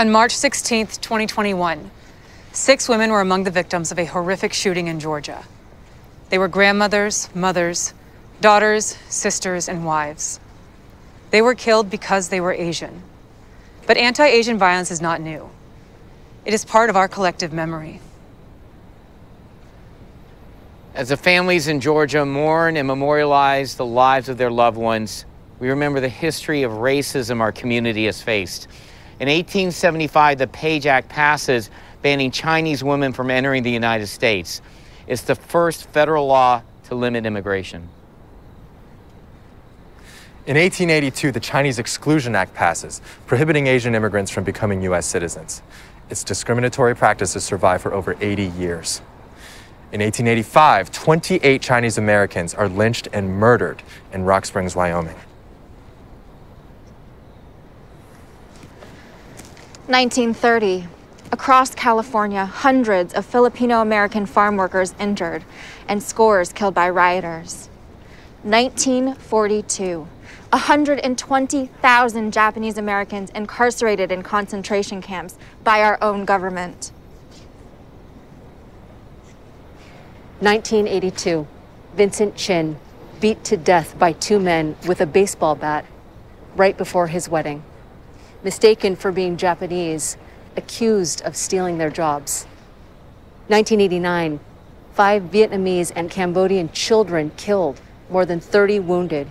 On March 16, 2021, six women were among the victims of a horrific shooting in Georgia. They were grandmothers, mothers, daughters, sisters, and wives. They were killed because they were Asian. But anti Asian violence is not new, it is part of our collective memory. As the families in Georgia mourn and memorialize the lives of their loved ones, we remember the history of racism our community has faced. In 1875, the Page Act passes, banning Chinese women from entering the United States. It's the first federal law to limit immigration. In 1882, the Chinese Exclusion Act passes, prohibiting Asian immigrants from becoming U.S. citizens. Its discriminatory practices survive for over 80 years. In 1885, 28 Chinese Americans are lynched and murdered in Rock Springs, Wyoming. 1930. Across California, hundreds of Filipino American farm workers injured and scores killed by rioters. 1942. 120,000 Japanese Americans incarcerated in concentration camps by our own government. 1982, Vincent Chin beat to death by two men with a baseball bat right before his wedding. Mistaken for being Japanese, accused of stealing their jobs. 1989, five Vietnamese and Cambodian children killed, more than 30 wounded.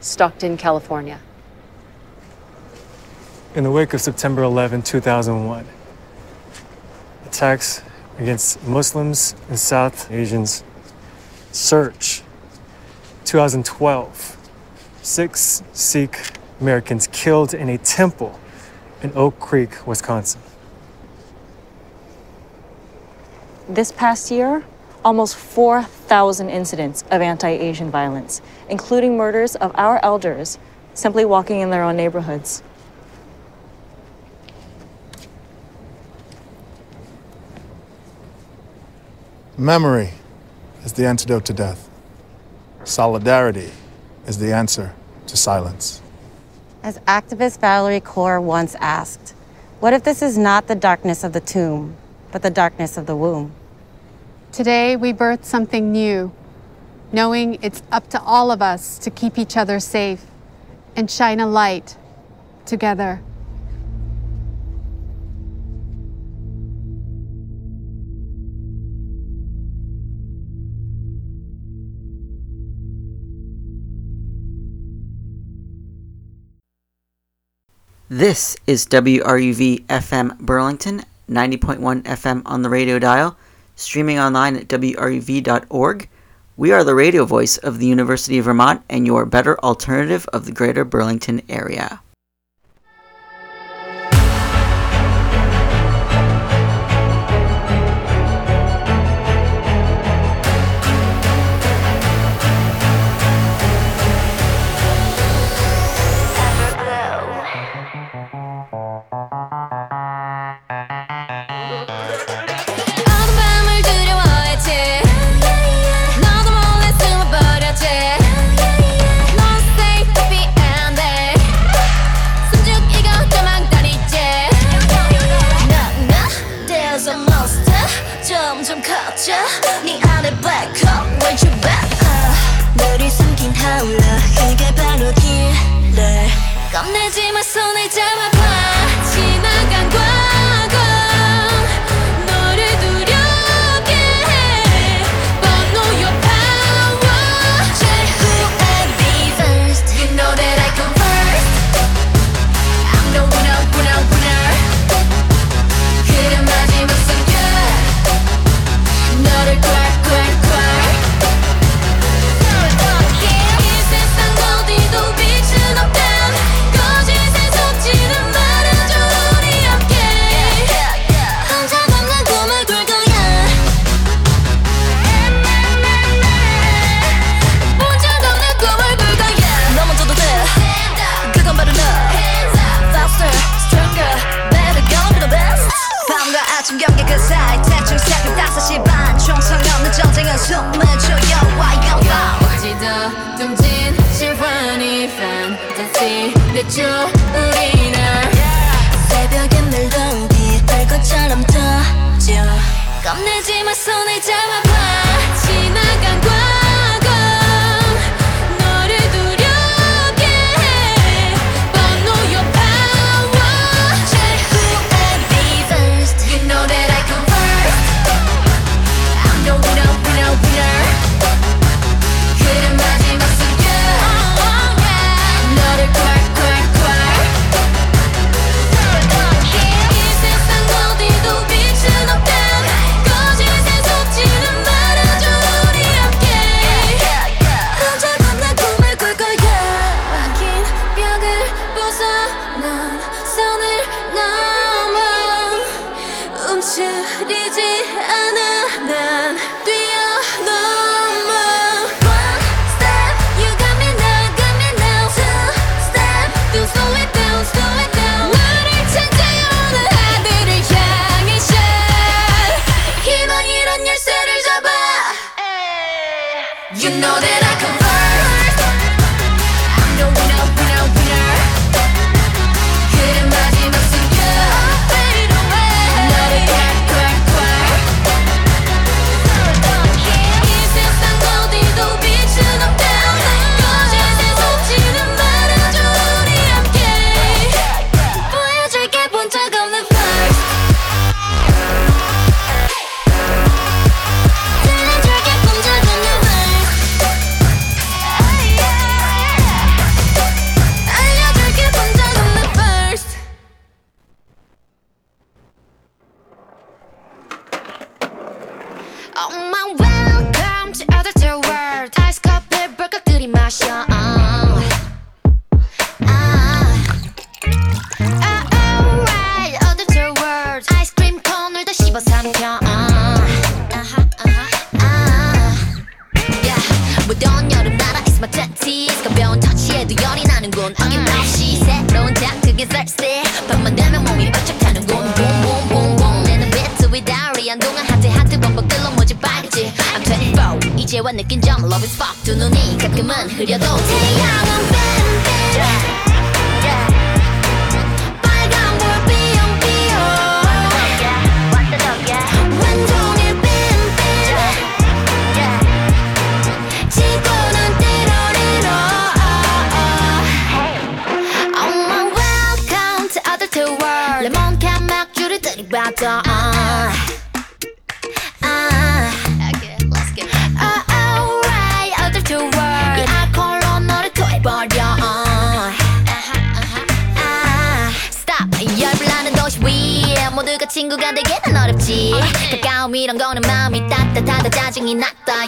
Stockton, California. In the wake of September 11, 2001, attacks against Muslims and South Asians surge. 2012, six Sikh Americans killed in a temple in Oak Creek, Wisconsin. This past year, almost 4,000 incidents of anti Asian violence, including murders of our elders simply walking in their own neighborhoods. Memory is the antidote to death. Solidarity is the answer to silence. As activist Valerie Kaur once asked, what if this is not the darkness of the tomb, but the darkness of the womb? Today, we birth something new, knowing it's up to all of us to keep each other safe and shine a light together. This is WRUV FM Burlington, 90.1 FM on the radio dial, streaming online at WRUV.org. We are the radio voice of the University of Vermont and your better alternative of the greater Burlington area.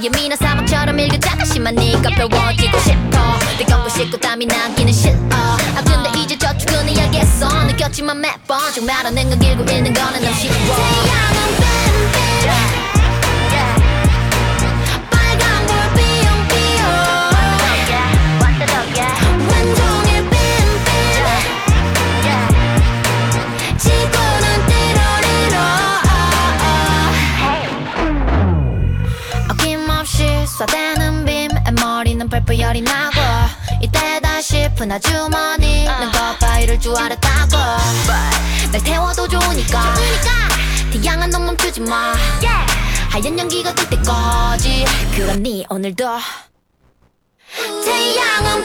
예민한 사막처럼 일교 자신만 네가 배워지고 싶어. 뜨겁고 싶고 땀이 나기는 싫어. 아 근데 이제 저축은 해야겠어 느꼈지만 매번 쭉 말하는 건 길고 있는 거는 너무 쉬워 깊은 나 주머니. 넌거 아. 바위를 줄 알았다고. 날 태워도 좋으니까. 좋으니까. 태양은 넌 멈추지 마. 하얀 연기가 될 때까지. 그럼 니 오늘도. 태양은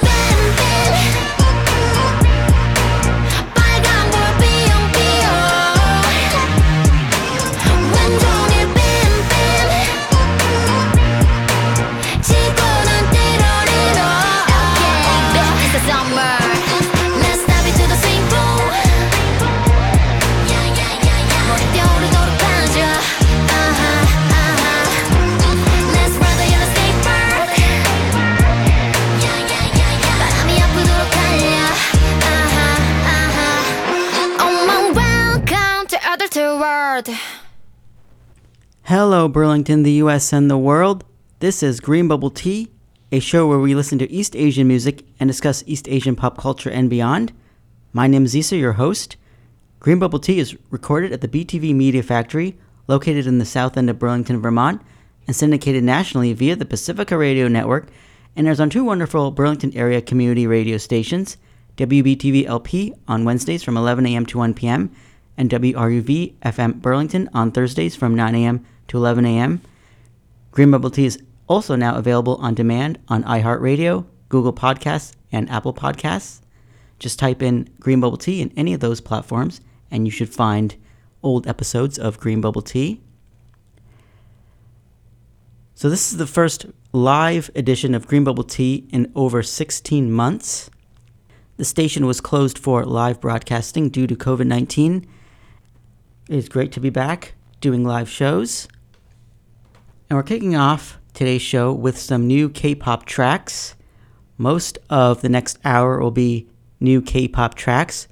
start. Hello, Burlington, the US, and the world. This is Green Bubble Tea, a show where we listen to East Asian music and discuss East Asian pop culture and beyond. My name is Isa, your host. Green Bubble Tea is recorded at the BTV Media Factory, located in the south end of Burlington, Vermont, and syndicated nationally via the Pacifica Radio Network and airs on two wonderful Burlington area community radio stations WBTV LP on Wednesdays from 11 a.m. to 1 p.m and WRUV FM Burlington on Thursdays from 9 a.m. to 11 a.m. Green Bubble Tea is also now available on demand on iHeartRadio, Google Podcasts, and Apple Podcasts. Just type in Green Bubble Tea in any of those platforms, and you should find old episodes of Green Bubble Tea. So, this is the first live edition of Green Bubble Tea in over 16 months. The station was closed for live broadcasting due to COVID 19. It is great to be back doing live shows. And we're kicking off today's show with some new K pop tracks. Most of the next hour will be new K pop tracks.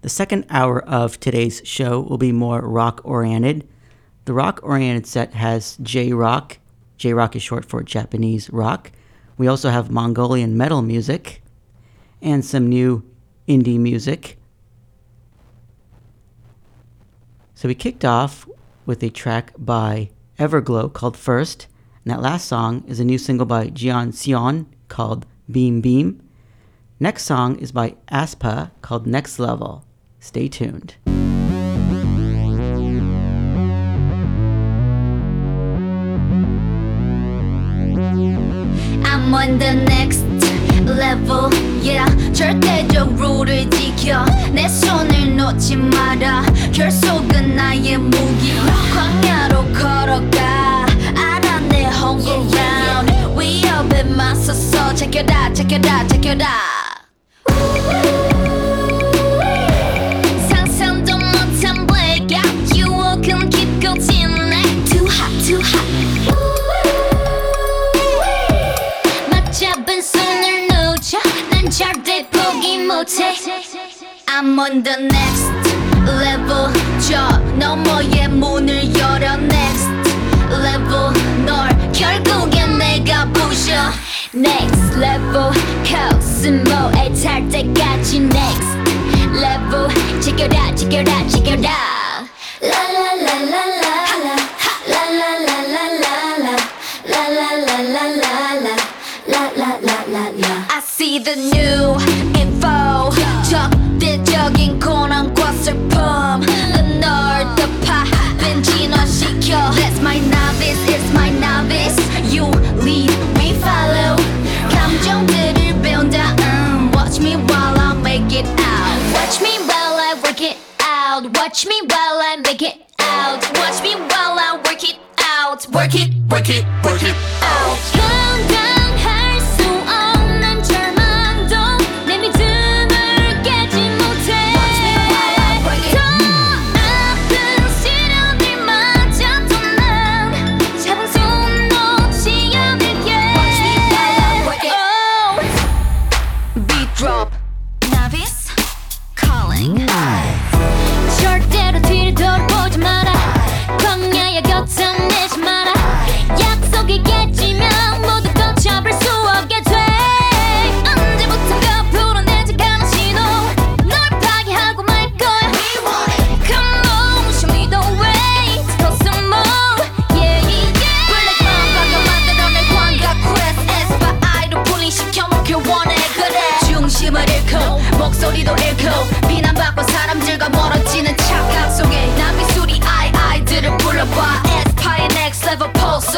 The second hour of today's show will be more rock oriented. The rock oriented set has J Rock. J Rock is short for Japanese rock. We also have Mongolian metal music and some new indie music. So we kicked off with a track by Everglow called First, and that last song is a new single by Jian Sion called Beam Beam. Next song is by aespa called Next Level. Stay tuned. I'm on the level yeah 절대적 룰을 지켜 내 손을 놓지 마라 결속은 나의 무기 광야로 걸어가 알아 내 hungry ground 위협에 맞서서 제껴라 제껴라 제껴라 못해 I'm on the next level 저 너머의 문을 열어 next level 널 결국엔 내가 부셔 next level 코스모에 탈 때까지 next level 지켜라 지켜라 지켜라 La la la la la la La la la 슬픔 널 덮아 벤진화시켜 That's my novice, it's my novice You lead, we follow 감정들을 배운다 음, Watch me while I make it out Watch me while I work it out Watch me while I make it out Watch me while I work it out Work it, work it, work it out level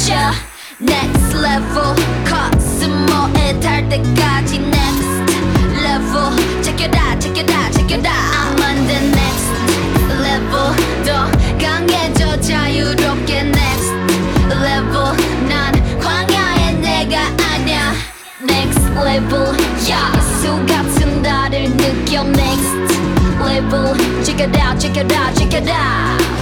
내가 부셔 next level 코스모에 탈 때까지 next level 제껴라 제껴라 제껴라 I'm on the next level 더 강해져 자유롭게 next level 난 광야의 내가 아냐 next level 야수 같은 나를 느껴 next level check it out check it out check it out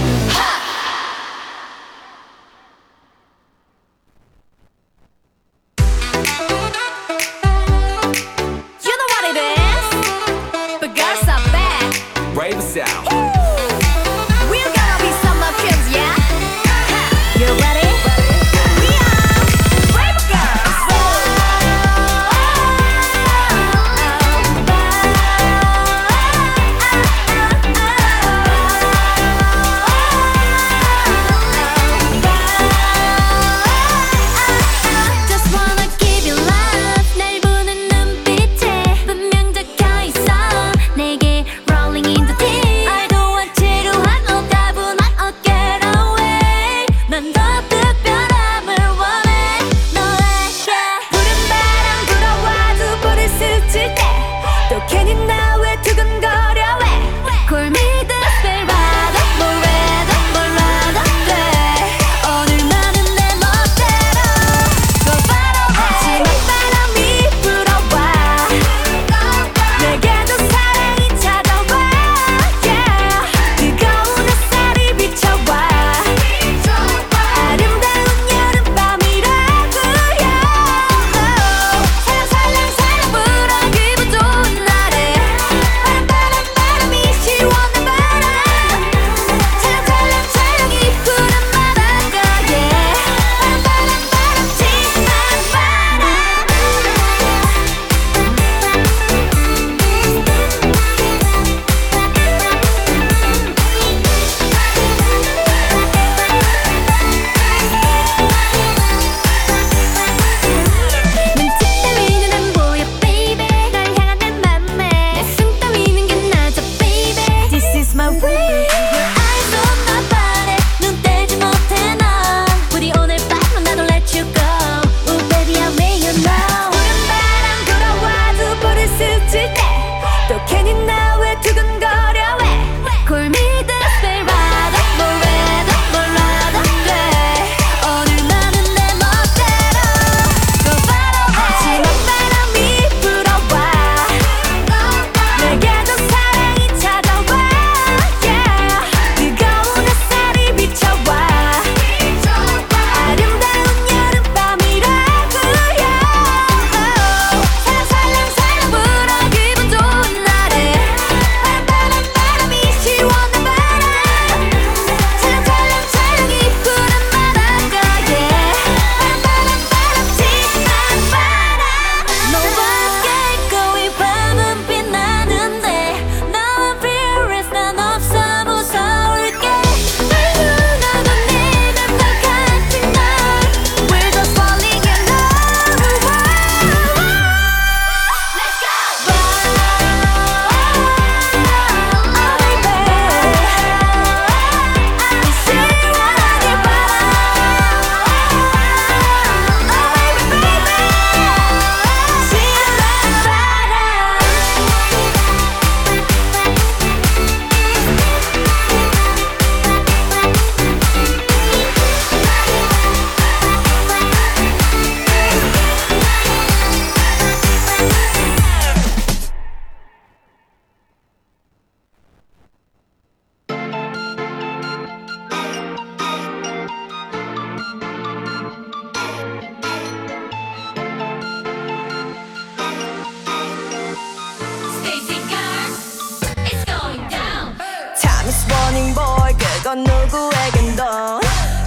건 누구에겐 도.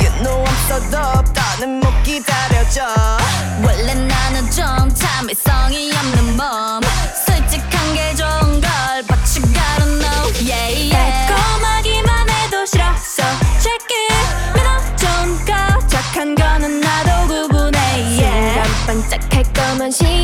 You know I'm so dope. 더는 못 기다려져 원래 나는 좀 참을성이 없는 몸. 솔직한 게 좋은 걸 But you gotta know yeah, yeah. 달콤하기만 해도 싫어 So check it 매너 좋은가 착한 거는 나도 구분해. Yeah. 순간 반짝할 거면 시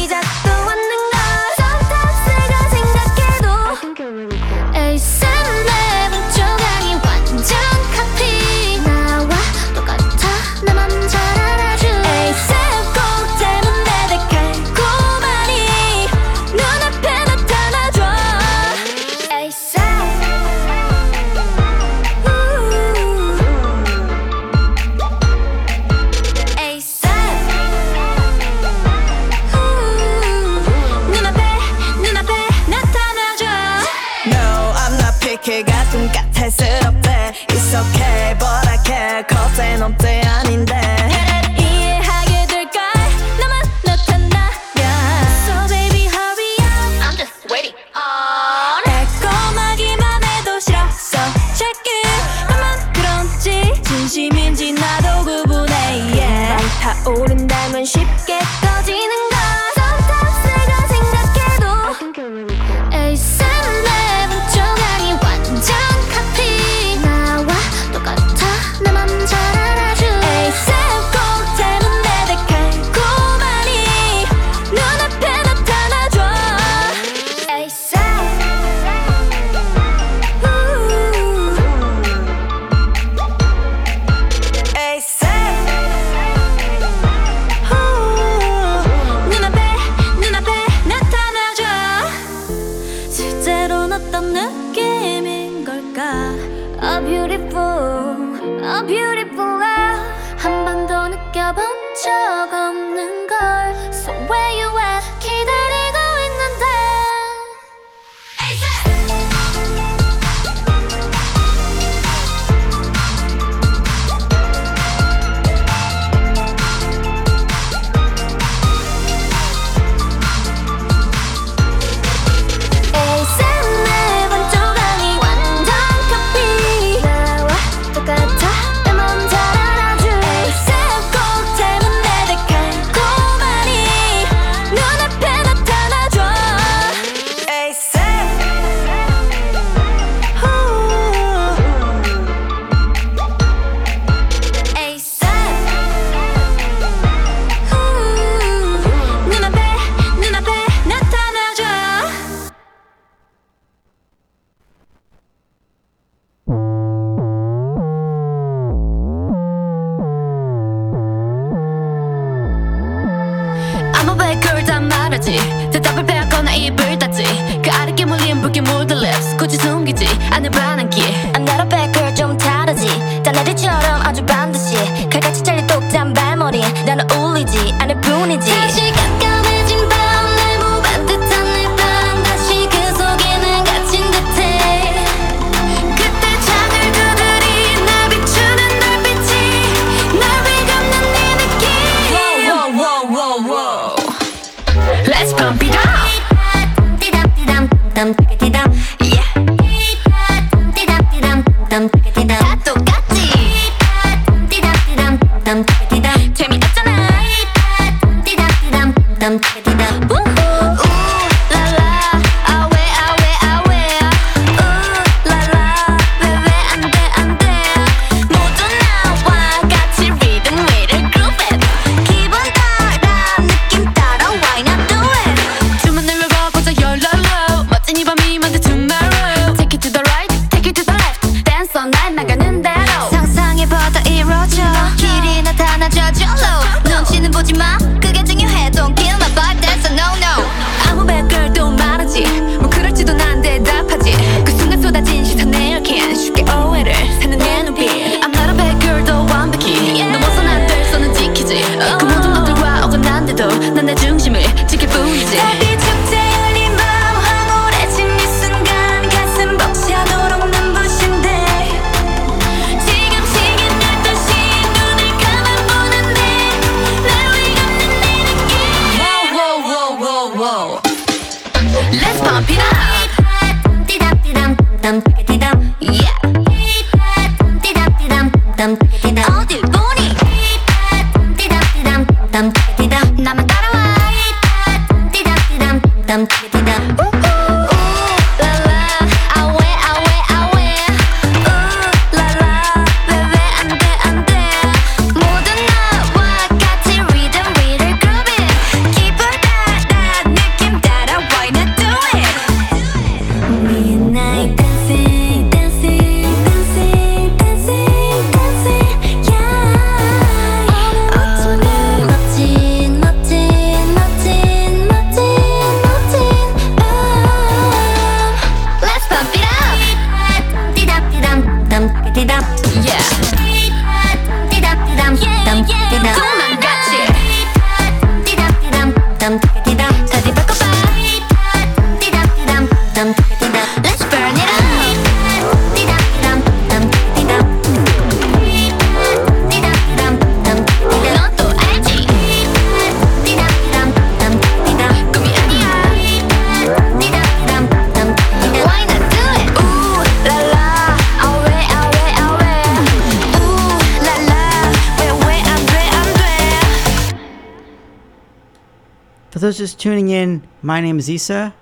my name is Issa.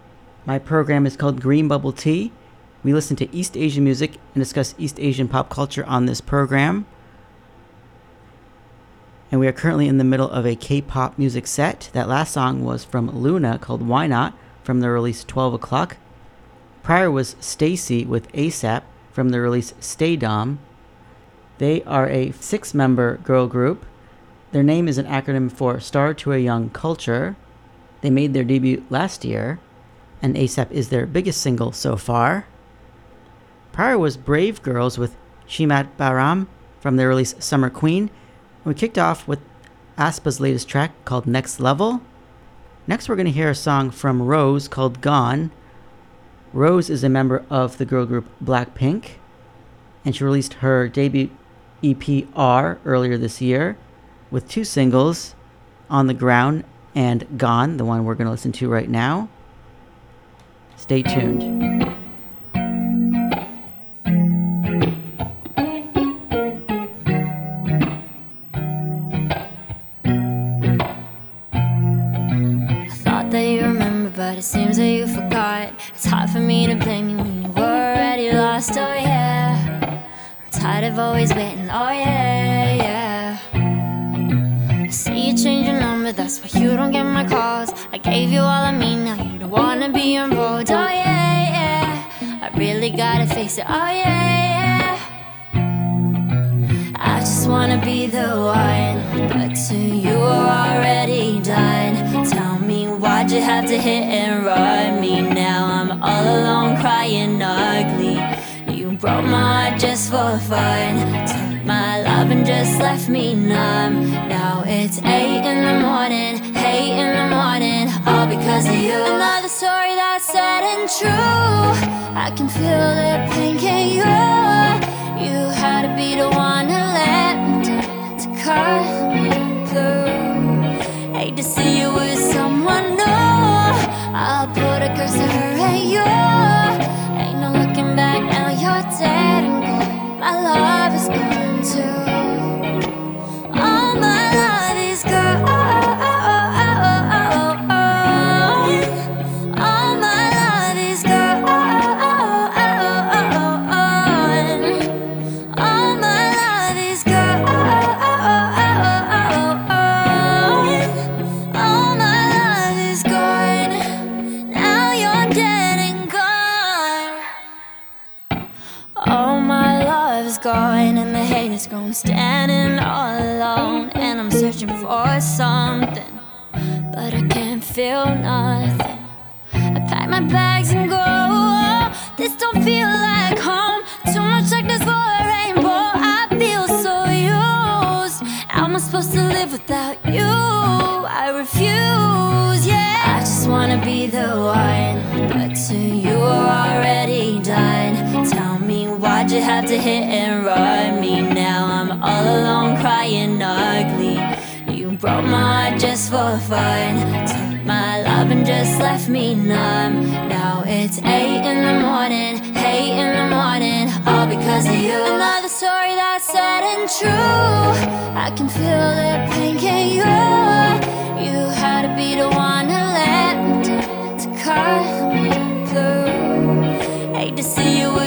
My program is called Green Bubble Tea. We listen to East Asian music and discuss East Asian pop culture on this program. And we are currently in the middle of a K pop music set. That last song was from LOONA called Why Not from the release 12 O'Clock. Prior was STAYC with ASAP from the release STAYDOM. They are a six member girl group. Their name is an acronym for Star to a Young Culture. They made their debut last year, and ASAP is their biggest single so far. Prior was Brave Girls with Shimat Baram from their release Summer Queen. And we kicked off with aespa's latest track called Next Level. Next, we're going to hear a song from Rosé called Gone. Rosé is a member of the girl group Blackpink, and she released her debut EP R earlier this year with two singles On the Ground and Gone, the one we're going to listen to right now. Stay tuned. Thought that you remember, but it seems that you forgot. It's hard for me to blame you when you were already lost. Oh yeah, I'm tired of always waiting. Oh yeah. Why you don't get my calls. I gave you all of me, now you don't wanna be involved. Oh yeah, yeah. I really gotta face it. Oh yeah, yeah. I just wanna be the one, but to you are already done. Tell me why'd you have to hit and run me? Now I'm all alone crying ugly. You broke my heart just for fun. Took love and just left me numb. Now it's eight in the morning, eight in the morning, all because of you. Another story that's sad and true. I can feel the pain, can you? You had to be the one to let me down, to cut me blue. Hate to see you with someone new. I'll put a curse on her and you. Gone. Standing all alone, and I'm searching for something, but I can't feel nothing. I pack my bags and go. This don't feel like home. Too much darkness for a rainbow. I feel so used. How am I supposed to live without you? I refuse, yeah. I just wanna be the one, but to you are already done. Tell me Why'd you have to hit and run me? Now I'm all alone crying ugly. You broke my heart just for fun. Took my love and just left me numb. Now it's 8 in the morning, 8 in the morning, all because of you. Another story that's sad and true. I can feel the pain, can you? You had to be the one to let me down, to cut me through. Hate to see you.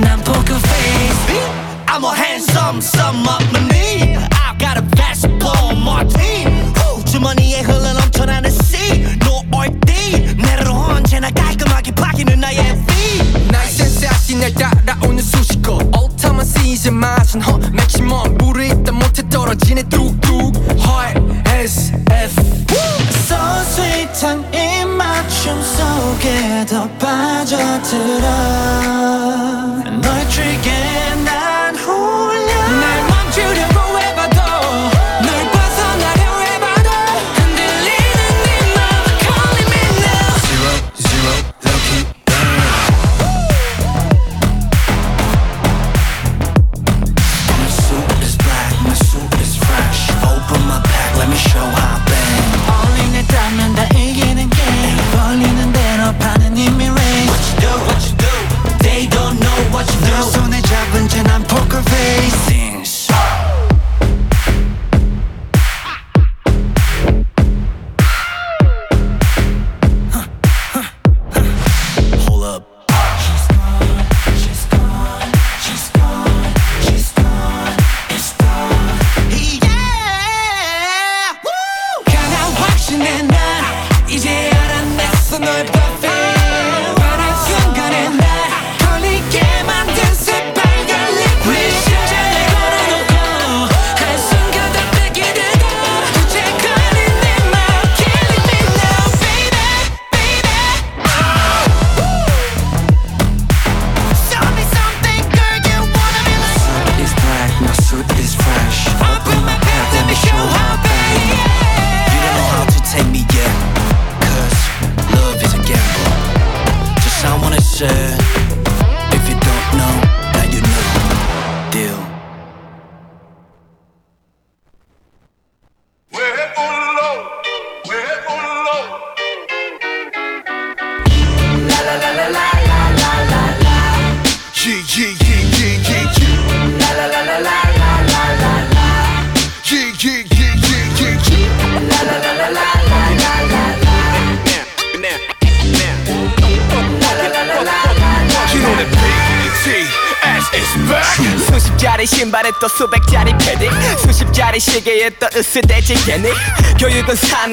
난 poker face I'm a handsome summer money I've got a fast ball martini 주머니에 흘러 넘쳐나는 C No or D 내로 언제나 깔끔하게 파기는 나의 V 나의 센스하시 날 따라오는 수식어 Ultimate season 맛은 허 맥시멈 물이 있다 못해 떨어지네 뚝뚝 Hard S F So sweet 한 입맞춤 속에 더 빠져들어 Again.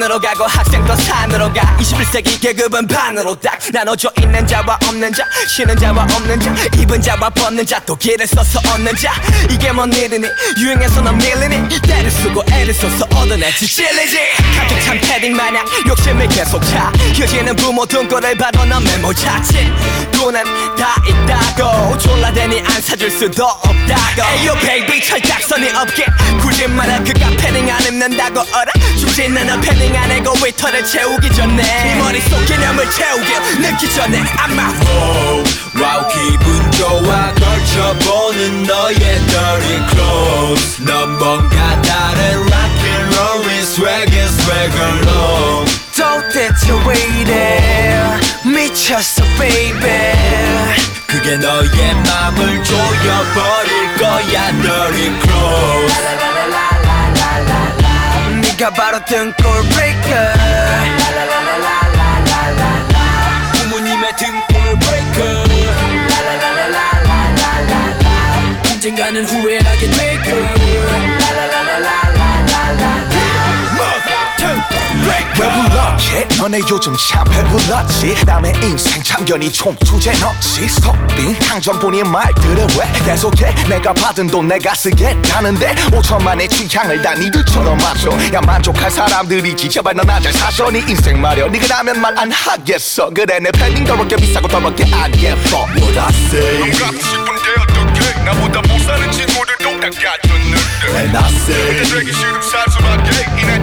산으로 가고 학생도 산으로 가. 21세기 계급은 반으로 딱 나눠져 있는 자와 없는 자 쉬는 자와 없는 자 입은 자와 벗는 자 또 길을 써서 얻는 자. 이게 뭔 일이니? 유행해서 넌 밀리니? 때를 쓰고 애를 써서 얻은 애지 찔리지. 가득 찬 패딩 마냥 욕심이 계속 차. 휴지는 부모 등골을 봐도 넌 메모 자칫. 돈은 다 있다고 졸라대니 안 사줄 수도 없다고. 에이요 베이비 철딱선이 없게. 굳이 말아 그가 패딩 안 입는다고 어라? 죽지 나는 패딩 안 해고 웨터를 채우기 전에. 네 머릿속 개념을 채우길 늦기 전에. 아마. 와우 기분 좋아. 걸쳐보는 너의 dirty clothes. 넌 뭔가 다른 rock and roll is swag and swag alone 도대체 왜 이래? 미쳤어 baby 그게 너의 맘을 조여버릴 거야 dirty clothes 네가 바로 등골 breaker. 부모님의 등골 breaker. 언젠가는 후회하게 될 거야 왜 불렀지? 너네 요즘 참 배불렀지. 남의 인생 참견이 좀 주제 넣지. 스톱빙 항전뿐인 말들을 왜 계속해? 내가 받은 돈 내가 쓰겠다는데 5천만의 취향을 다 니들처럼 맞춰 야 만족할 사람들이지. 제발 너나 잘 사셔 네 인생 말여 니가 나면 말 안 하겠어. 그래 내 팬딩 더럽게 비싸고 더럽게 안 예뻐. What I say? 싶은데 어떡해? 나보다 못 사는 친구들도 다 갖췄는데 And I say? 되기 싫음 살 수밖에 이 나이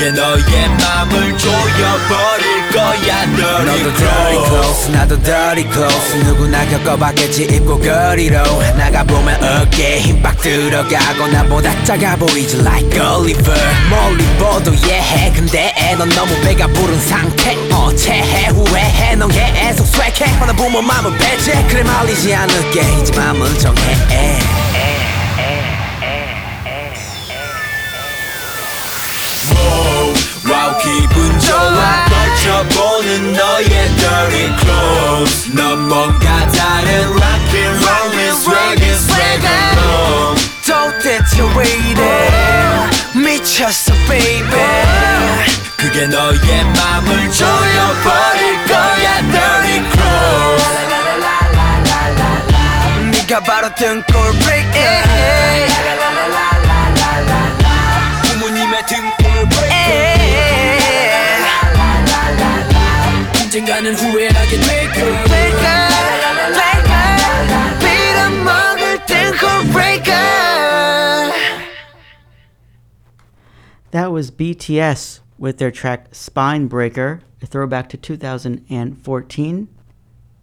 그게 너의 맘을 조여버릴 거야 너도 dirty clothes 나도 dirty clothes. 누구나 겪어봤겠지 입고 거리로. 나가보면 어깨에 힘빡 들어가고 나보다 작아 보이지 like Oliver. 멀리 보도 예해. 근데 넌 너무 배가 부른 상태. 어 체해 후회해 넌 계속 swag해 나 부모 맘은 배제. 그래 말리지 않을게. 이제 맘은 정해 와우 기분 좋아 걸쳐보는 너의 dirty clothes 넌 뭔가 다른 rock and roll is swag and swag alone 도대체 왜 이래 미쳤어 baby 그게 너의 맘을 조여버릴 거야 dirty clothes 네가 바로 등골 breaker 부 That was BTS with their track Spinebreaker, a throwback to 2014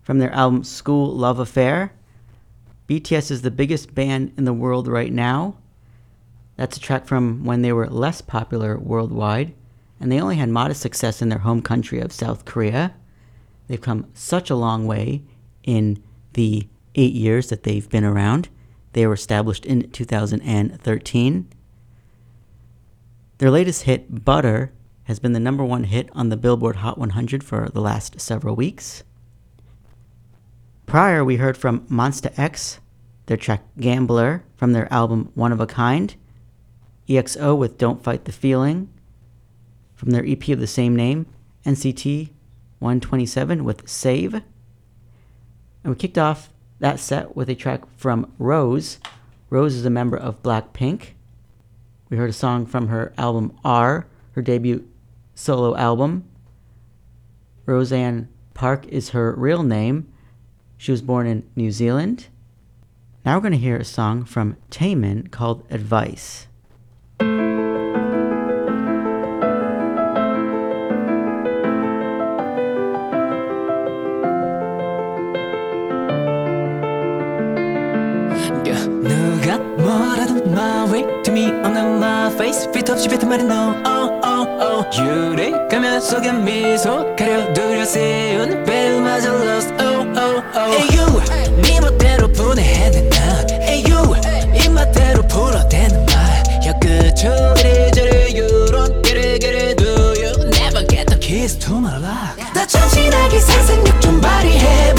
from their album Skool Luv Affair. BTS is the biggest band in the world right now. That's a track from when they were less popular worldwide and they only had modest success in their home country of South Korea. They've come such a long way in the eight years that they've been around. They were established in 2013. Their latest hit, Butter, has been the number one hit on the Billboard Hot 100 for the last several weeks. Prior, we heard from Monsta X, their track Gambler from their album One of a Kind, EXO with Don't Fight the Feeling from their EP of the same name, NCT 127 with Save. And we kicked off that set with a track from Rosé. Rosé is a member of Blackpink. We heard a song from her album R, her debut solo album. Roseanne Park is her real name. She was born in New Zealand. Now we're going to hear a song from Taemin called Advice. 뭐라도 my it to me on my face fit 없이 뱉은 말은 no oh oh oh 유리 가면 속에 미소 가려 두려 세운 배우마저 lost oh oh oh Hey you 네 멋대로 분해해낸 난 Hey you 입맛대로 불어대는 말야 그저 이리저리 it get it do you never get the keys to my lock 나 정신하게 상상력 좀 발휘해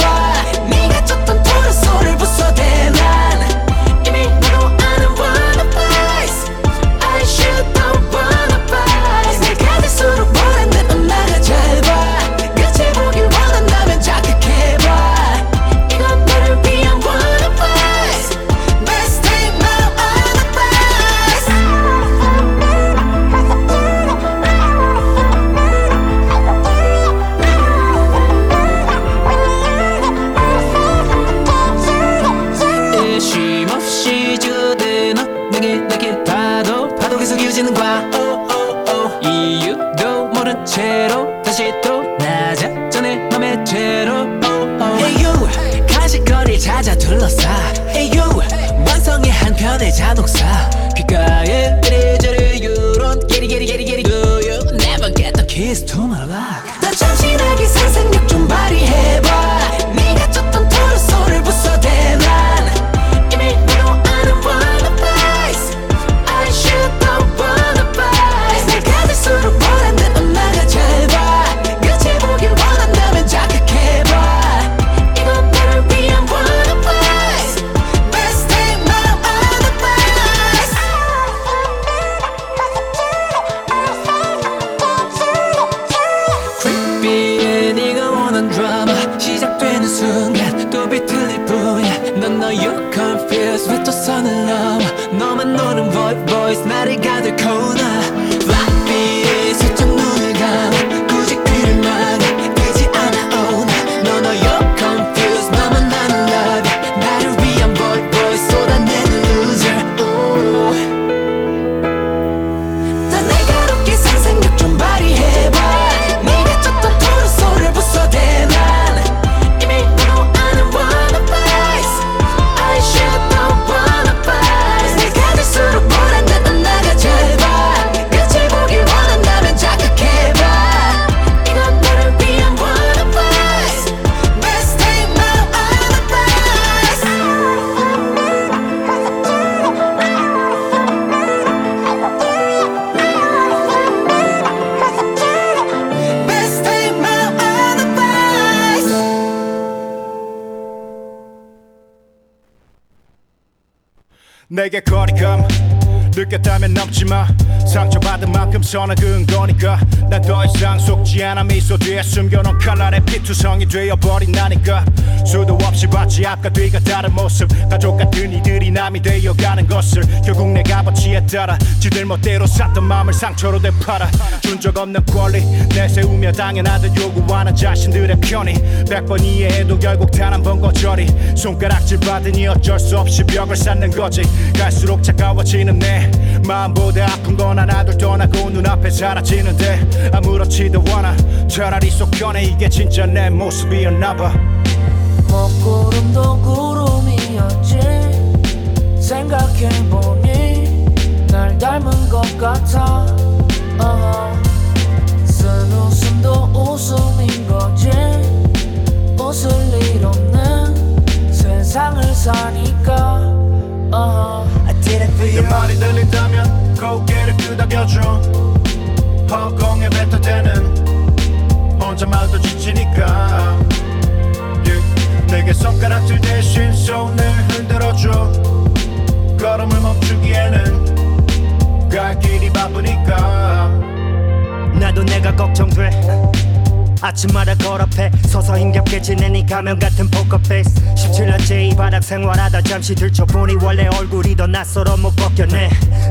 상처받은 만큼 선을 그은 거니까. 난 더 이상 속지 않아. 미소 뒤에 숨겨놓은 칼날의 피투성이 되어버린 나니까. 수도 없이 봤지. 앞과 뒤가 다른 모습. 가족 같은 이들이 남이 되어가는 것을. 결국 내 값어치에 따라 지들 멋대로 샀던 마음을 상처로 되팔아. 준 적 없는 권리 내세우며 당연하듯 요구하는 자신들의 편이. 백번 이해해도 결국 단 한 번 거절이. 손가락질 받으니 어쩔 수 없이 벽을 쌓는 거지. 갈수록 차가워지는 내 마음보다 아픈 건 하나둘 떠나고 눈앞에 사라지는데 아무렇지도 않아. 차라리 속 편해. 이게 진짜 내 모습이었나 봐. 먹구름도 구름이었지. 생각해보 지내니 가면 같은 포커페이스. 17년째 이 바닥 생활하다 잠시 들춰보니 원래 얼굴이 더 낯설어 못 벗겨내.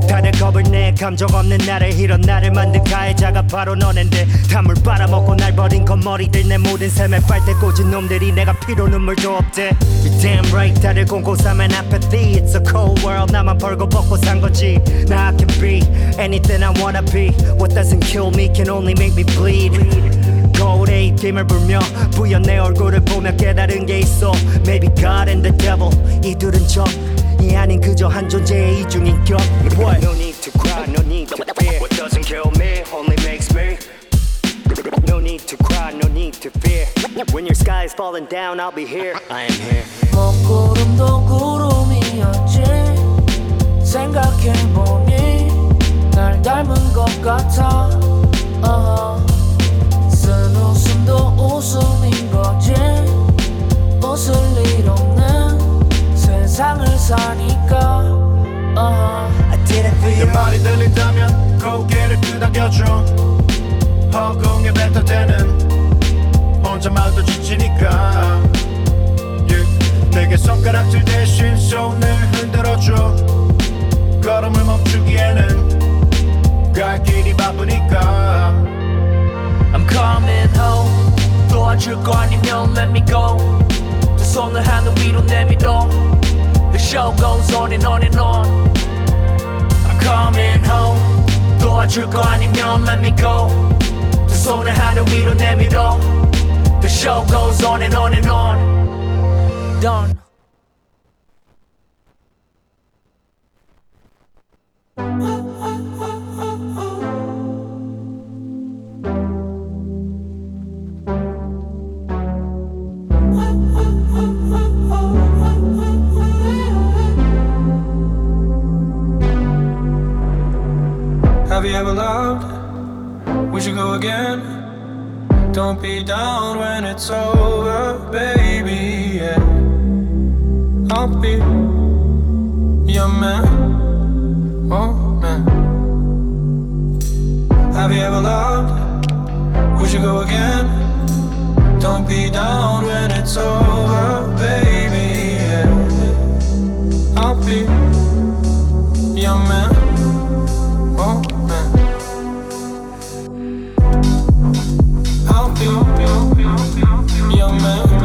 다들 겁을 내 감정 없는 나를 이런 나를 만든 가해자가 바로 너넨데. 담을 빨아먹고 날 버린 건머리들 내 모든 샘에 빨대 꽂은 놈들이 내가 피로 눈물도 없대. Damn right 다들 공고삼한 apathy. It's a cold world 나만 벌고 벗고 산 거지. Now I can be anything I wanna be. What doesn't kill me can only make me bleed 거울에 입김을 불며 부연 내 얼굴을 보며 깨달은 게 있어 Maybe God and the devil 저 사람이 아닌 그저 한 존재의 이중인격 What? No need to cry, no need to fear What doesn't kill me only makes me No need to cry, no need to fear When your sky is falling down, I'll be here I am here 먹구름도 구름이었지 생각해보니 날 닮은 것 같아 uh 쓴 웃음 도 웃음인 거지? 웃을 일 없는 세상을 사니까. Uh I did it for 내 말이 들린다면 고개를 끄덕여줘. 허공에 뱉어대는 혼잣말도 지치니까. Yeah. 내게 손가락질 대신 손을 흔들어줘. 걸음을 멈추기에는 갈 길이 바쁘니까. I'm coming home 도와줄 거 아니면 let me go 두 손을 하늘 위로 내밀어 The show goes on and on and on I'm coming home 도와줄 거 아니면 let me go 두 손을 하늘 위로 내밀어 The show goes on and on and on Done Have ever loved? We should go again. Don't be down when it's over, baby. Yeah. I'll be your man. Oh, man. Have you ever loved? We should go again. Don't be down when it's over, baby. Yeah. I'll be your man. Man.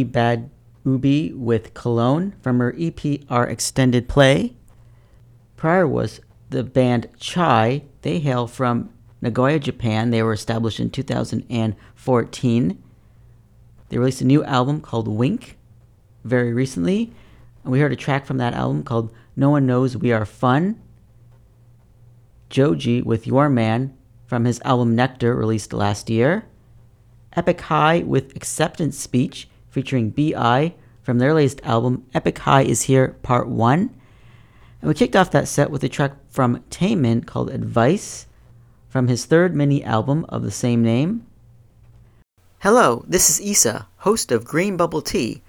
Bad Ubi with Cologne from her EP Our Extended Play. Prior was the band Chai. They hail from Nagoya, Japan. They were established in 2014. They released a new album called Wink very recently. And we heard a track from that album called No One Knows We Are Fun. Joji with Your Man from his album Nectar released last year. Epic High with Acceptance Speech featuring B.I. from their latest album Epic High is Here Part 1. And we kicked off that set with a track from Taemin called Advice from his third mini album of the same name. Hello, this is Isa, host of Green Bubble Tea.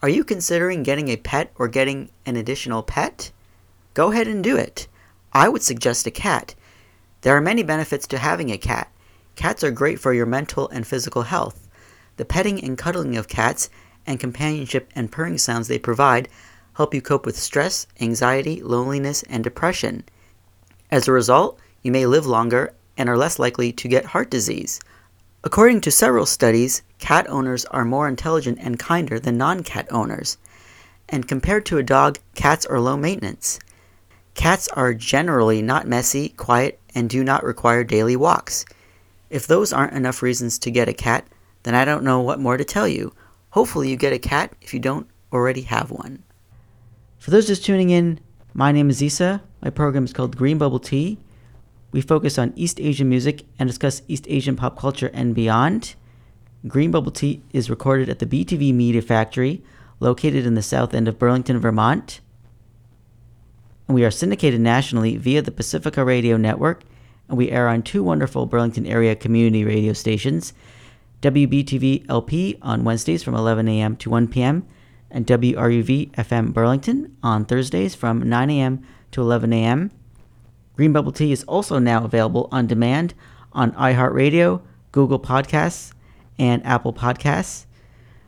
Are you considering getting a pet or getting an additional pet? Go ahead and do it. I would suggest a cat. There are many benefits to having a cat. Cats are great for your mental and physical health. The petting and cuddling of cats and companionship and purring sounds they provide help you cope with stress, anxiety, loneliness, and depression. As a result, you may live longer and are less likely to get heart disease. According to several studies, cat owners are more intelligent and kinder than non cat owners. And compared to a dog, cats are low maintenance. Cats are generally not messy, quiet, and do not require daily walks. If those aren't enough reasons to get a cat, then I don't know what more to tell you. Hopefully, you get a cat if you don't already have one. For those just tuning in, my name is Isa. My program is called Green Bubble Tea. We focus on East Asian music and discuss East Asian pop culture and beyond. Green Bubble Tea is recorded at the BTV Media Factory, located in the south end of Burlington, Vermont. And we are syndicated nationally via the Pacifica Radio Network, and we air on two wonderful Burlington area community radio stations WBTV LP on Wednesdays from 11 a.m. to 1 p.m., and WRUV FM Burlington on Thursdays from 9 a.m. to 11 a.m. Green Bubble Tea is also now available on demand on iHeartRadio, Google Podcasts, and Apple Podcasts.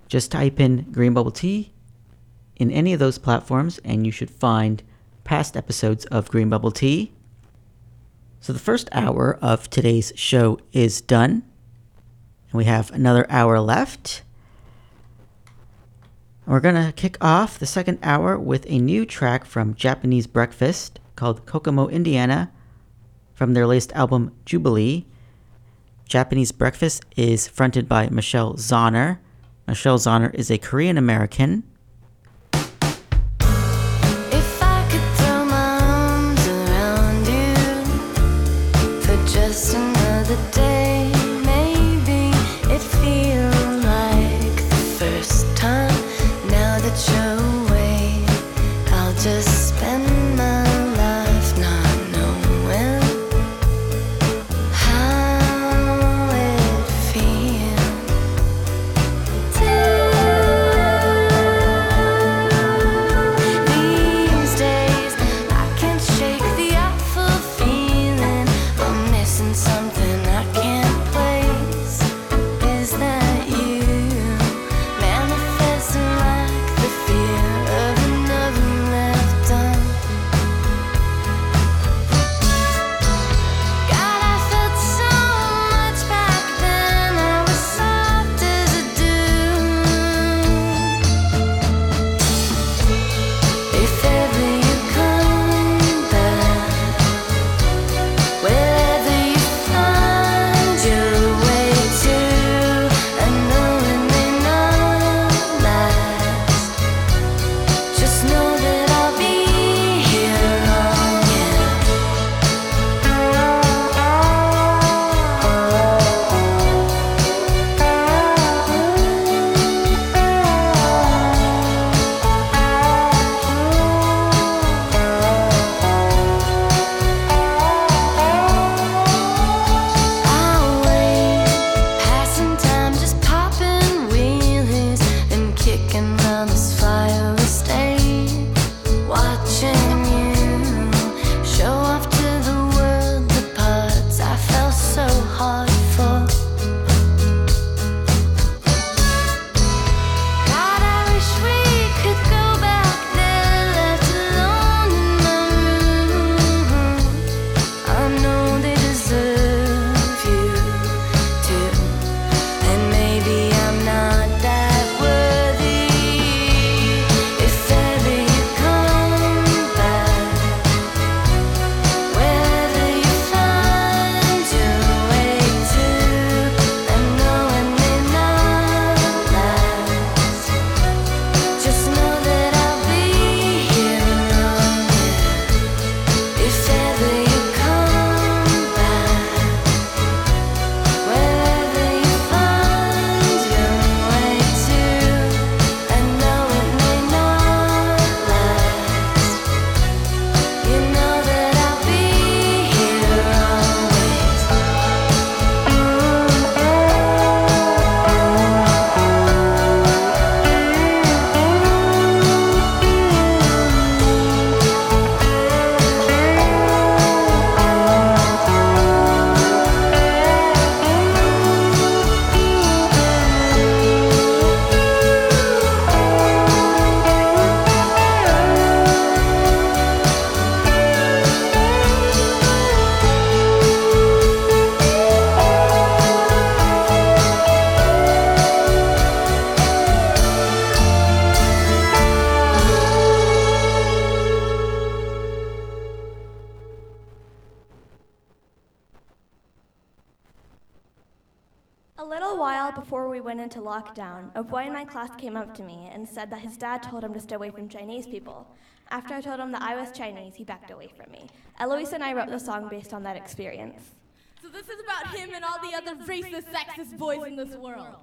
Just type in Green Bubble Tea in any of those platforms, and you should find past episodes of Green Bubble Tea. So the first hour of today's show is done, we have another hour left. We're going to kick off the second hour with a new track from Japanese Breakfast called Kokomo, Indiana, from their latest album Jubilee. Japanese Breakfast is fronted by Michelle Zauner. Michelle Zauner is a Korean American. snow. came up to me and said that his dad told him to stay away from Chinese people. After I told him that I was Chinese, he backed away from me. Eloise and I wrote the song based on that experience. So this is about him and all the other racist, sexist boys in this world.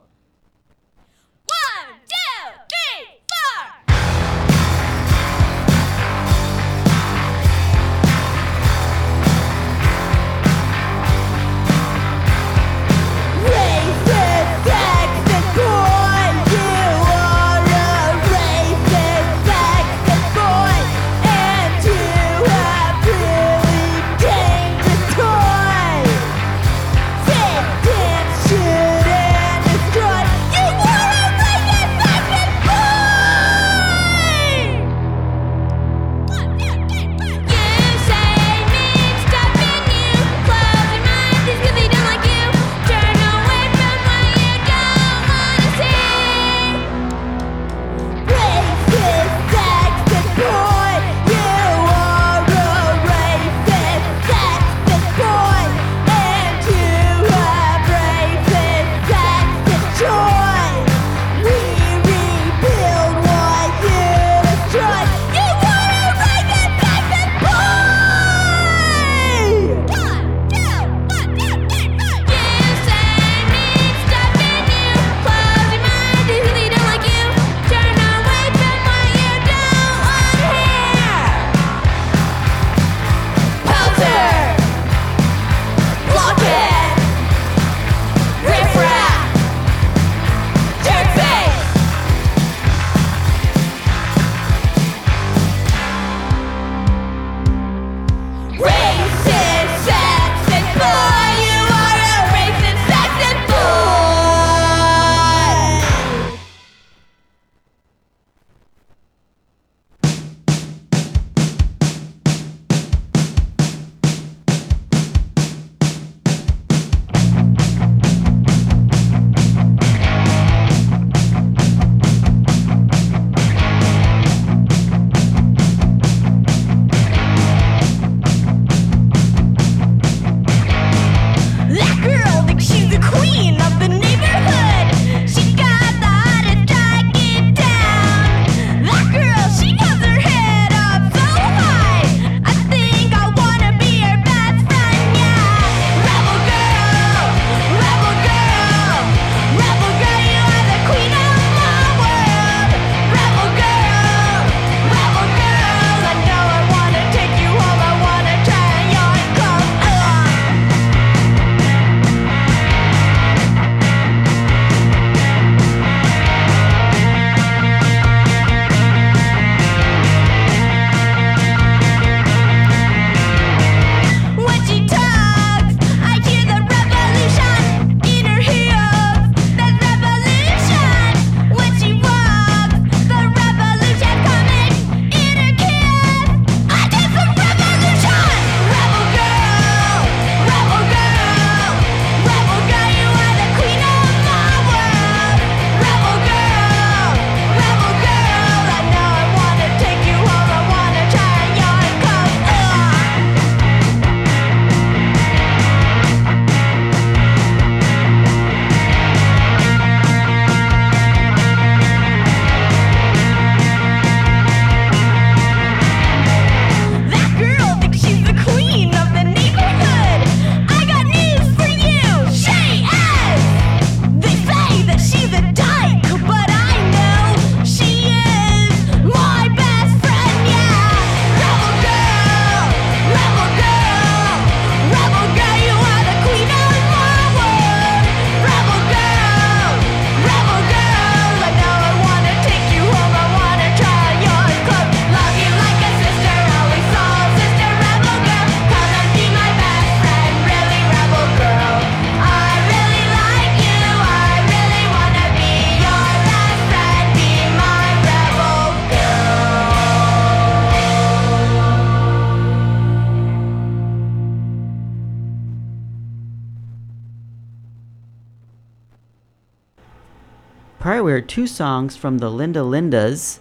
two songs from the Linda Lindas.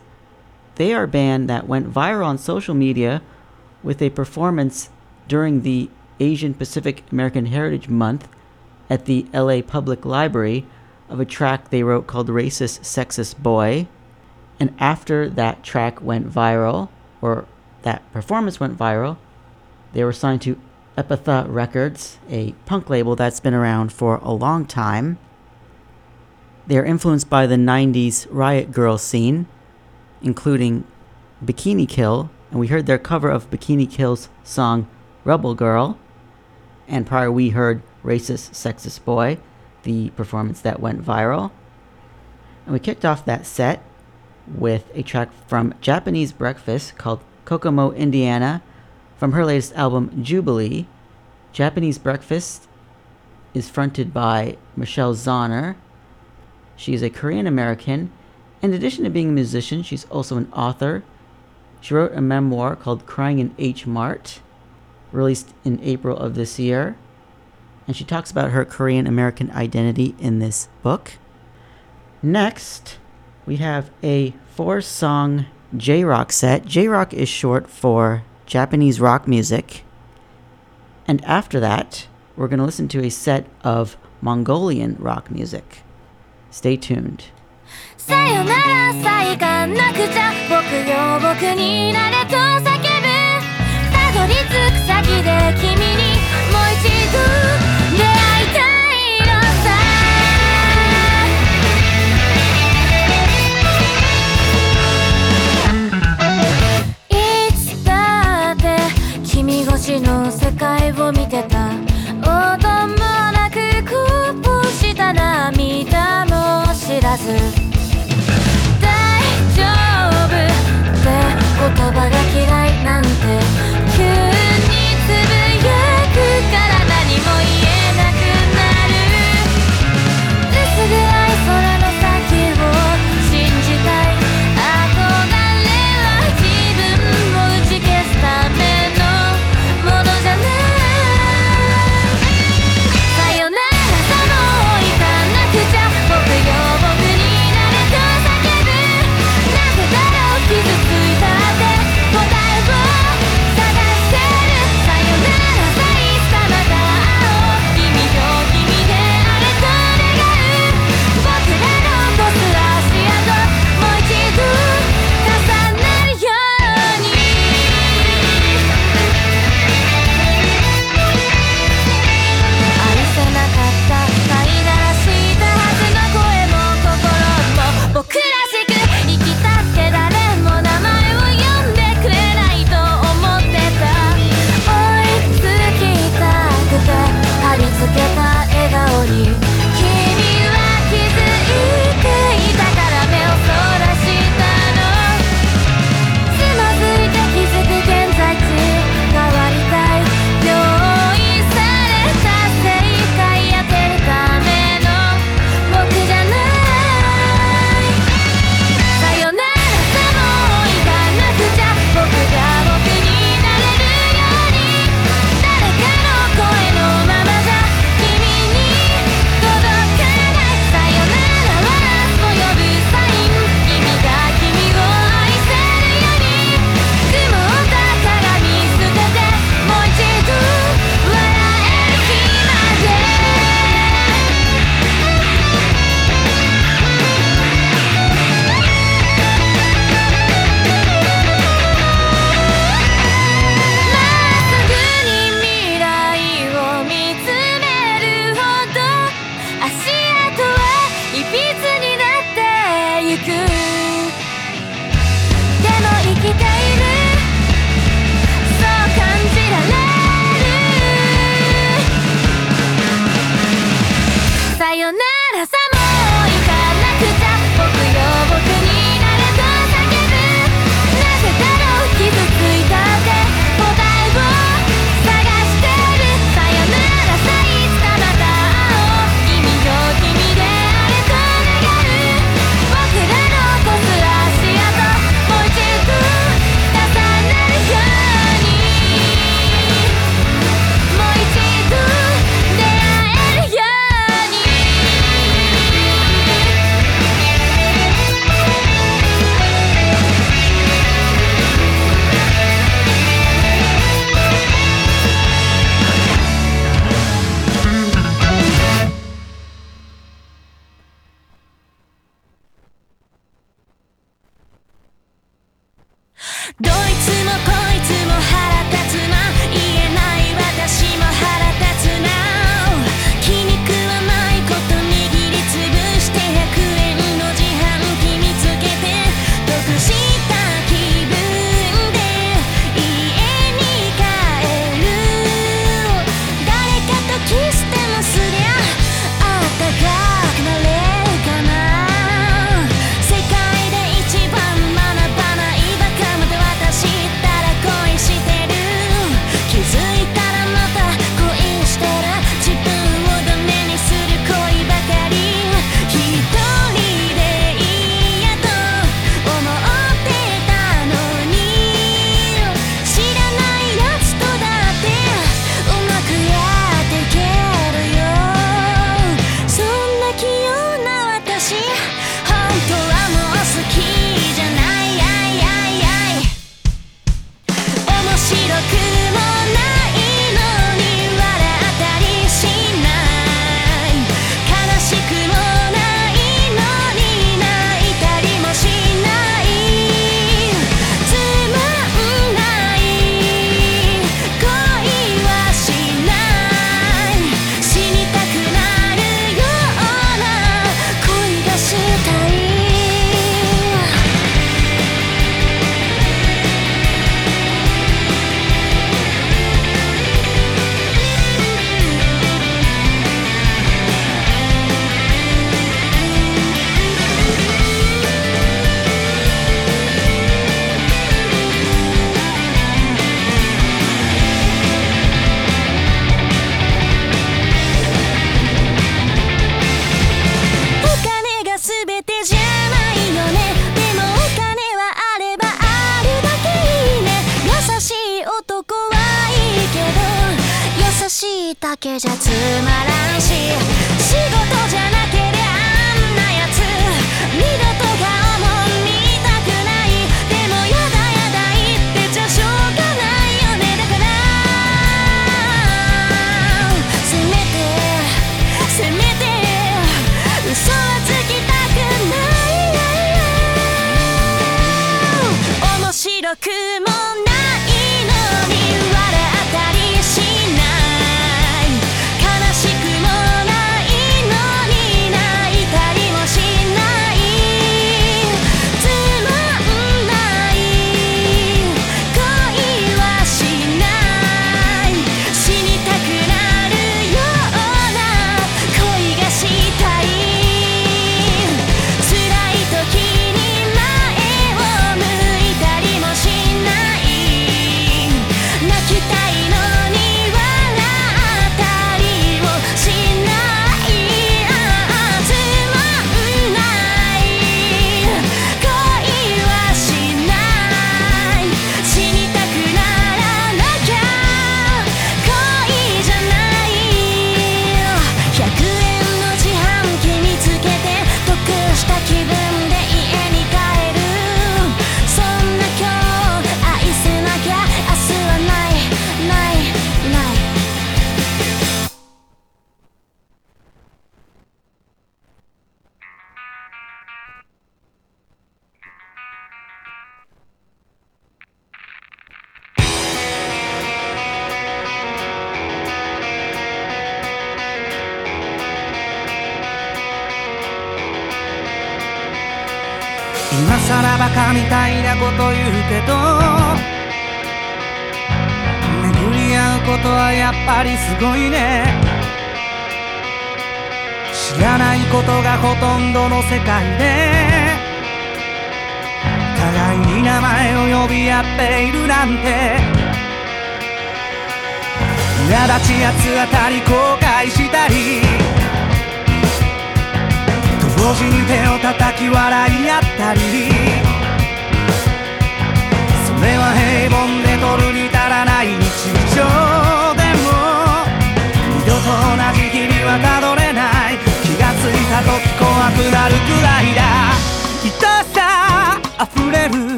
They are a band that went viral on social media with a performance during the Asian Pacific American Heritage Month at the LA Public Library of a track they wrote called Racist Sexist Boy. And after that track went viral, or that performance went viral, they were signed to Epitaph Records, a punk label that's been around for a long time. They are influenced by the 90s Riot Girl scene, including Bikini Kill, and we heard their cover of Bikini Kill's song Rebel Girl. And prior, we heard Racist Sexist Boy, the performance that went viral. And we kicked off that set with a track from Japanese Breakfast called Kokomo, Indiana, from her latest album Jubilee. Japanese Breakfast is fronted by Michelle Zauner. She is a Korean American. In addition to being a musician, she's also an author. She wrote a memoir called Crying in H Mart, released in April of this year. And she talks about her Korean American identity in this book. Next, we have a four song J Rock set. J Rock is short for Japanese rock music. And after that, we're going to listen to a set of Mongolian rock music. Stay tuned. さよならさえがなくちゃ僕よ僕になれと叫ぶ。たどり着く先で君にもう一度出会いたいのさ。いつだって君越しの世界を見てた。らず。大丈夫って言葉が嫌いなんて。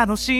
楽しい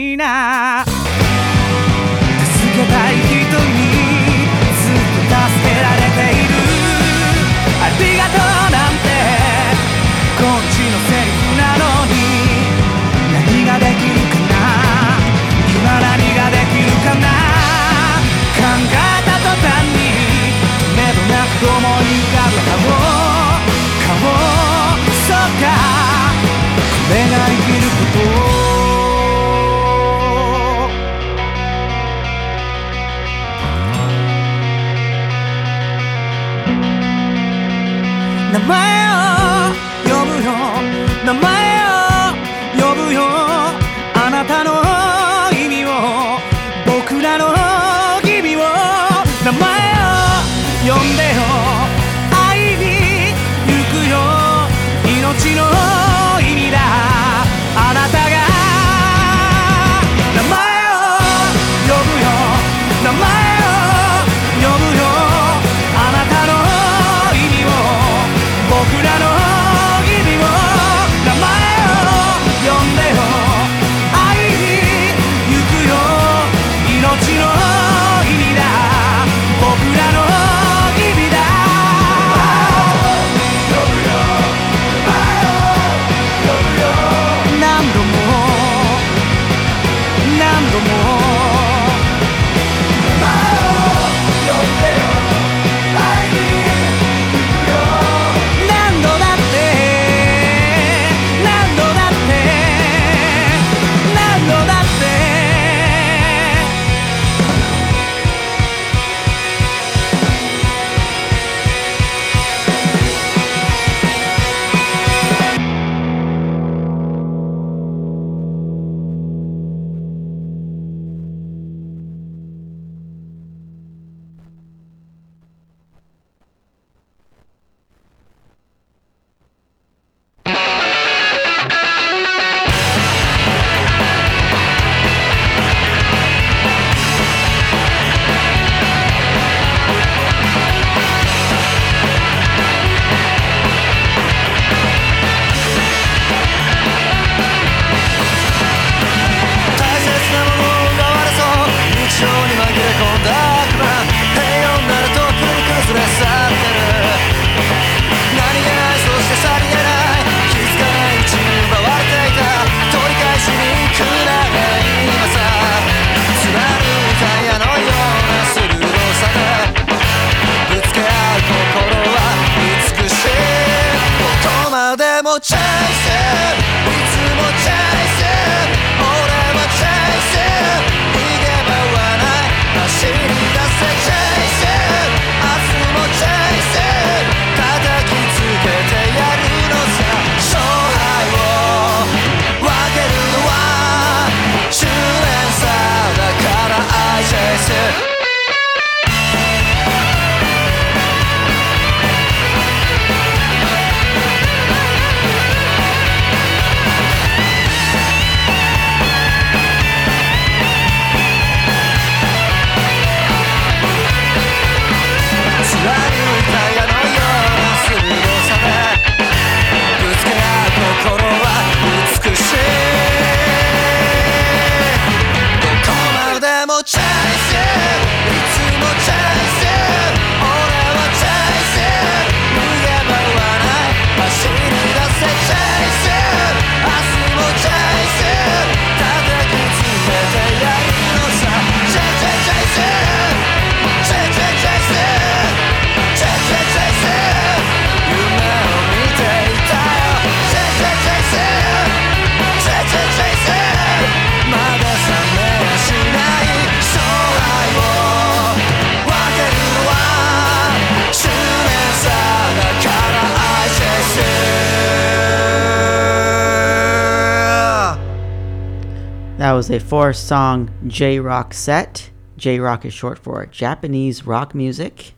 was a four song J rock set. J rock is short for Japanese rock music.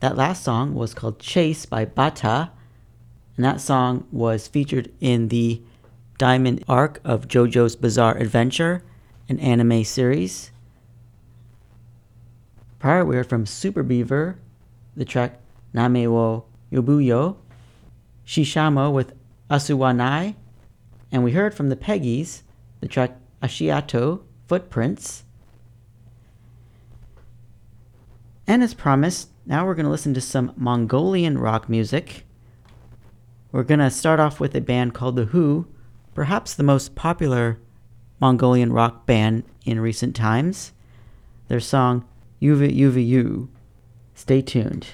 That last song was called Chase by batta, and that song was featured in the Diamond arc of JoJo's Bizarre Adventure, an anime series. Prior, we heard from Super Beaver, the track Name wo Yobuyo, Shishamo with Asuwanai, and we heard from the Peggies, the track Ashiato Footprints. And as promised, now we're going to listen to some Mongolian rock music. We're going to start off with a band called The HU, perhaps the most popular Mongolian rock band in recent times. Their song Yuve Yuve Yu. Stay tuned.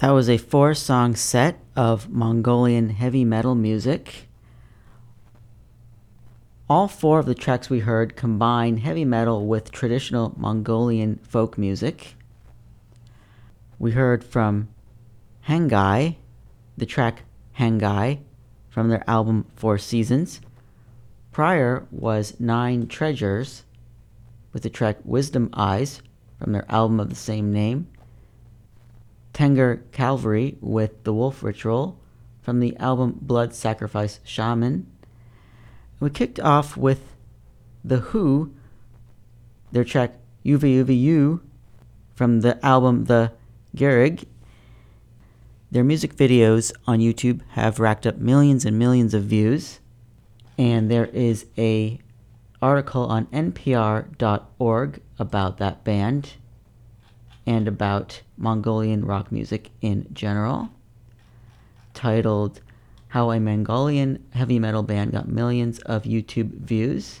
That was a four song set of Mongolian heavy metal music. All four of the tracks we heard combine heavy metal with traditional Mongolian folk music. We heard from Hangai, the track Hangai from their album Four Seasons. Prior was Nine Treasures with the track Wisdom Eyes from their album of the same name. Tengger Cavalry with The Wolf Ritual from the album Blood Sacrifice Shaman. We kicked off with The HU, their track Yuve Yuve Yu from the album The Gereg. Their music videos on YouTube have racked up millions and millions of views. And there is a article on npr.org about that band and about Mongolian rock music in general, titled How a Mongolian Heavy Metal Band Got Millions of YouTube Views.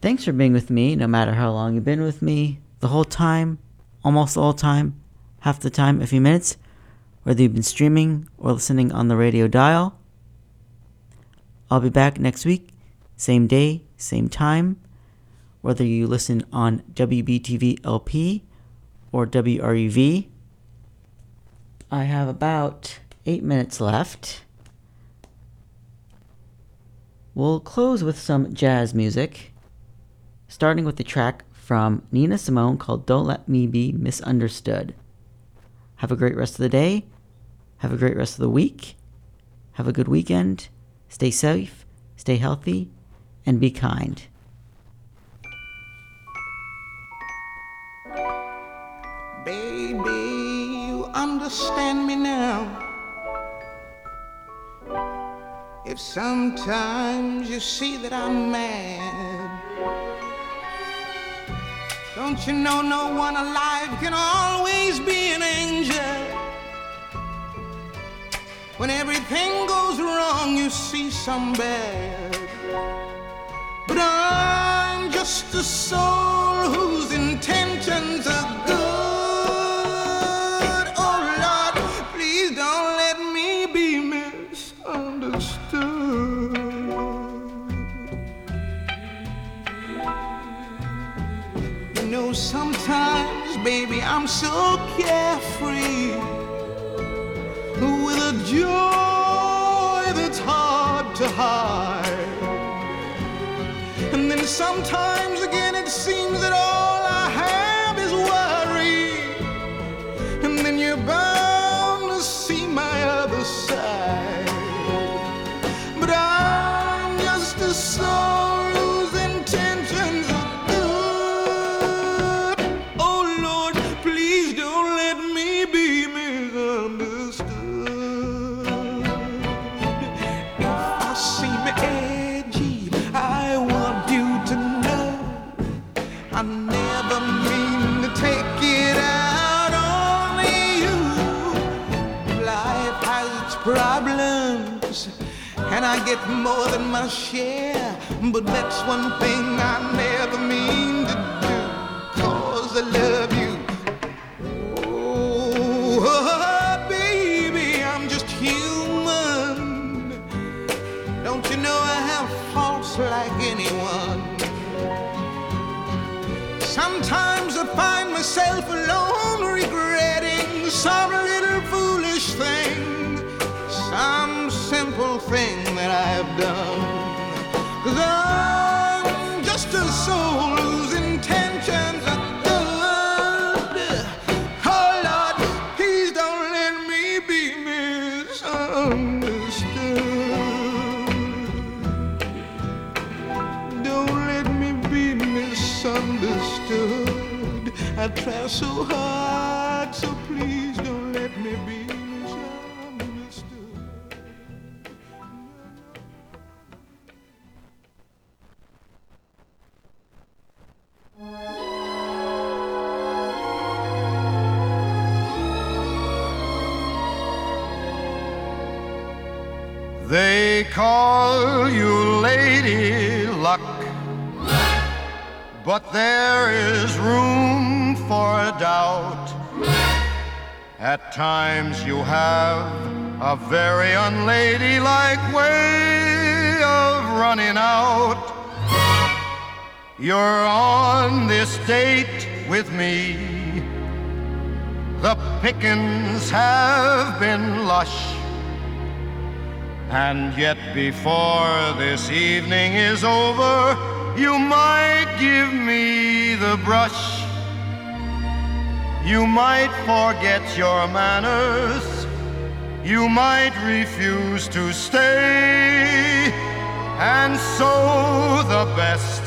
Thanks for being with me, no matter how long you've been with me, the whole time, almost whole time, half the time, a few minutes, whether you've been streaming or listening on the radio dial. I'll be back next week, same day, same time, whether you listen on WBTV LP or WRUV. I have about eight minutes left. We'll close with some jazz music, starting with the track from Nina Simone called Don't Let Me Be Misunderstood. Have a great rest of the day. Have a great rest of the week. Have a good weekend. Stay safe, stay healthy, and be kind. Understand me now. If sometimes you see that I'm mad, don't you know no one alive can always be an angel? When everything goes wrong, you see some bad. But I'm just a soul whose intentions are good. baby, I'm so carefree with a joy that's hard to hide. And then sometimes again it seems that all I have is worry. And then you're. More than my share. But that's one thing I never mean to do, cause I love you. Oh, baby, I'm just human. Don't you know I have faults like anyone? Sometimes I find myself alone regretting some done. Cause I'm just a soul whose intentions are good. Oh Lord, please don't let me be misunderstood. Don't let me be misunderstood. I try so hard, but there is room for doubt. At times you have a very unladylike way of running out. You're on this date with me. The pickings have been lush. And yet, before this evening is over, you might give me the brush. You might forget your manners. You might refuse to stay. And so, the best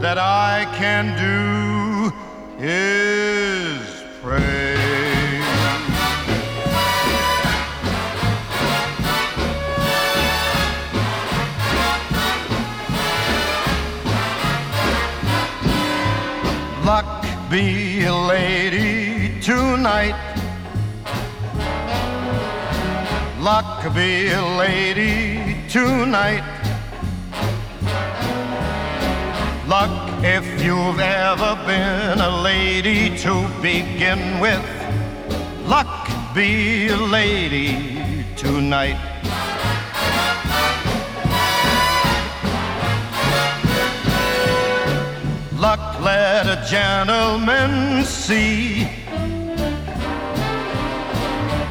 that I can do is pray. Be a lady tonight. Luck be a lady tonight. Luck if you've ever been a lady to begin with. Luck be a lady tonight. Let a gentleman see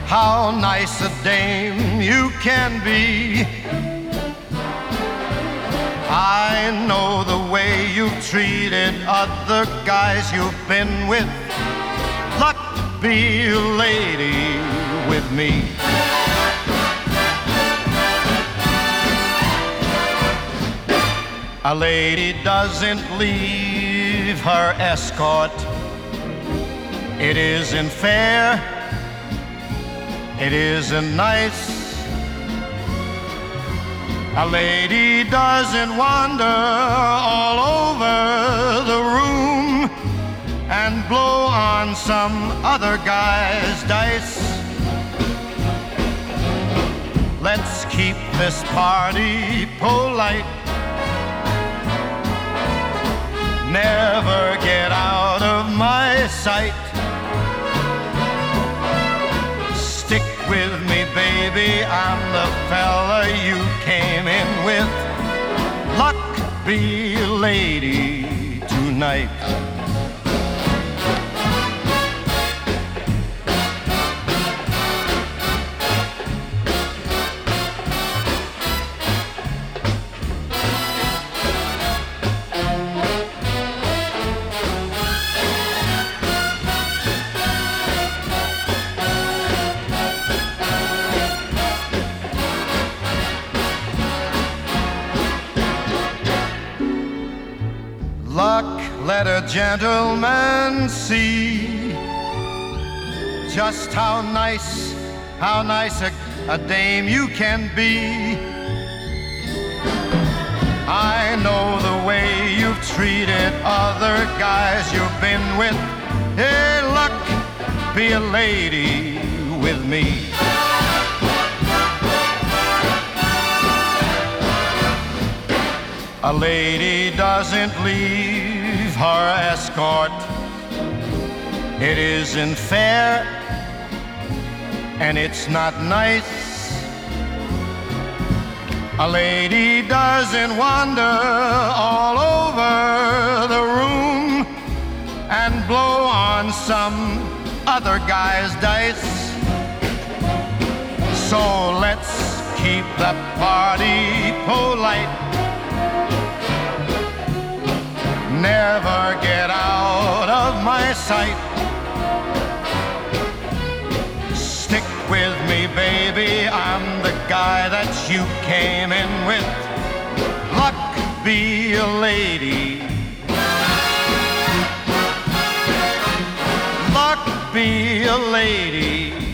how nice a dame you can be. I know the way you've treated other guys you've been with. Luck be a lady with me. A lady doesn't leave her escort. It isn't fair. It isn't nice. A lady doesn't wander all over the room and blow on some other guy's dice. Let's keep this party polite. Never get out of my sight. Stick with me, baby, I'm the fella you came in with. Luck be lady tonight. Gentleman see just how nice, how nice a, a dame you can be. I know the way you've treated other guys you've been with. Hey, luck, be a lady with me. A lady doesn't leave her escort. It isn't fair and it's not nice. A lady doesn't wander all over the room and blow on some other guy's dice. So let's keep the party polite. Never get out of my sight. Stick with me, baby. I'm the guy that you came in with. Luck be a lady. Luck be a lady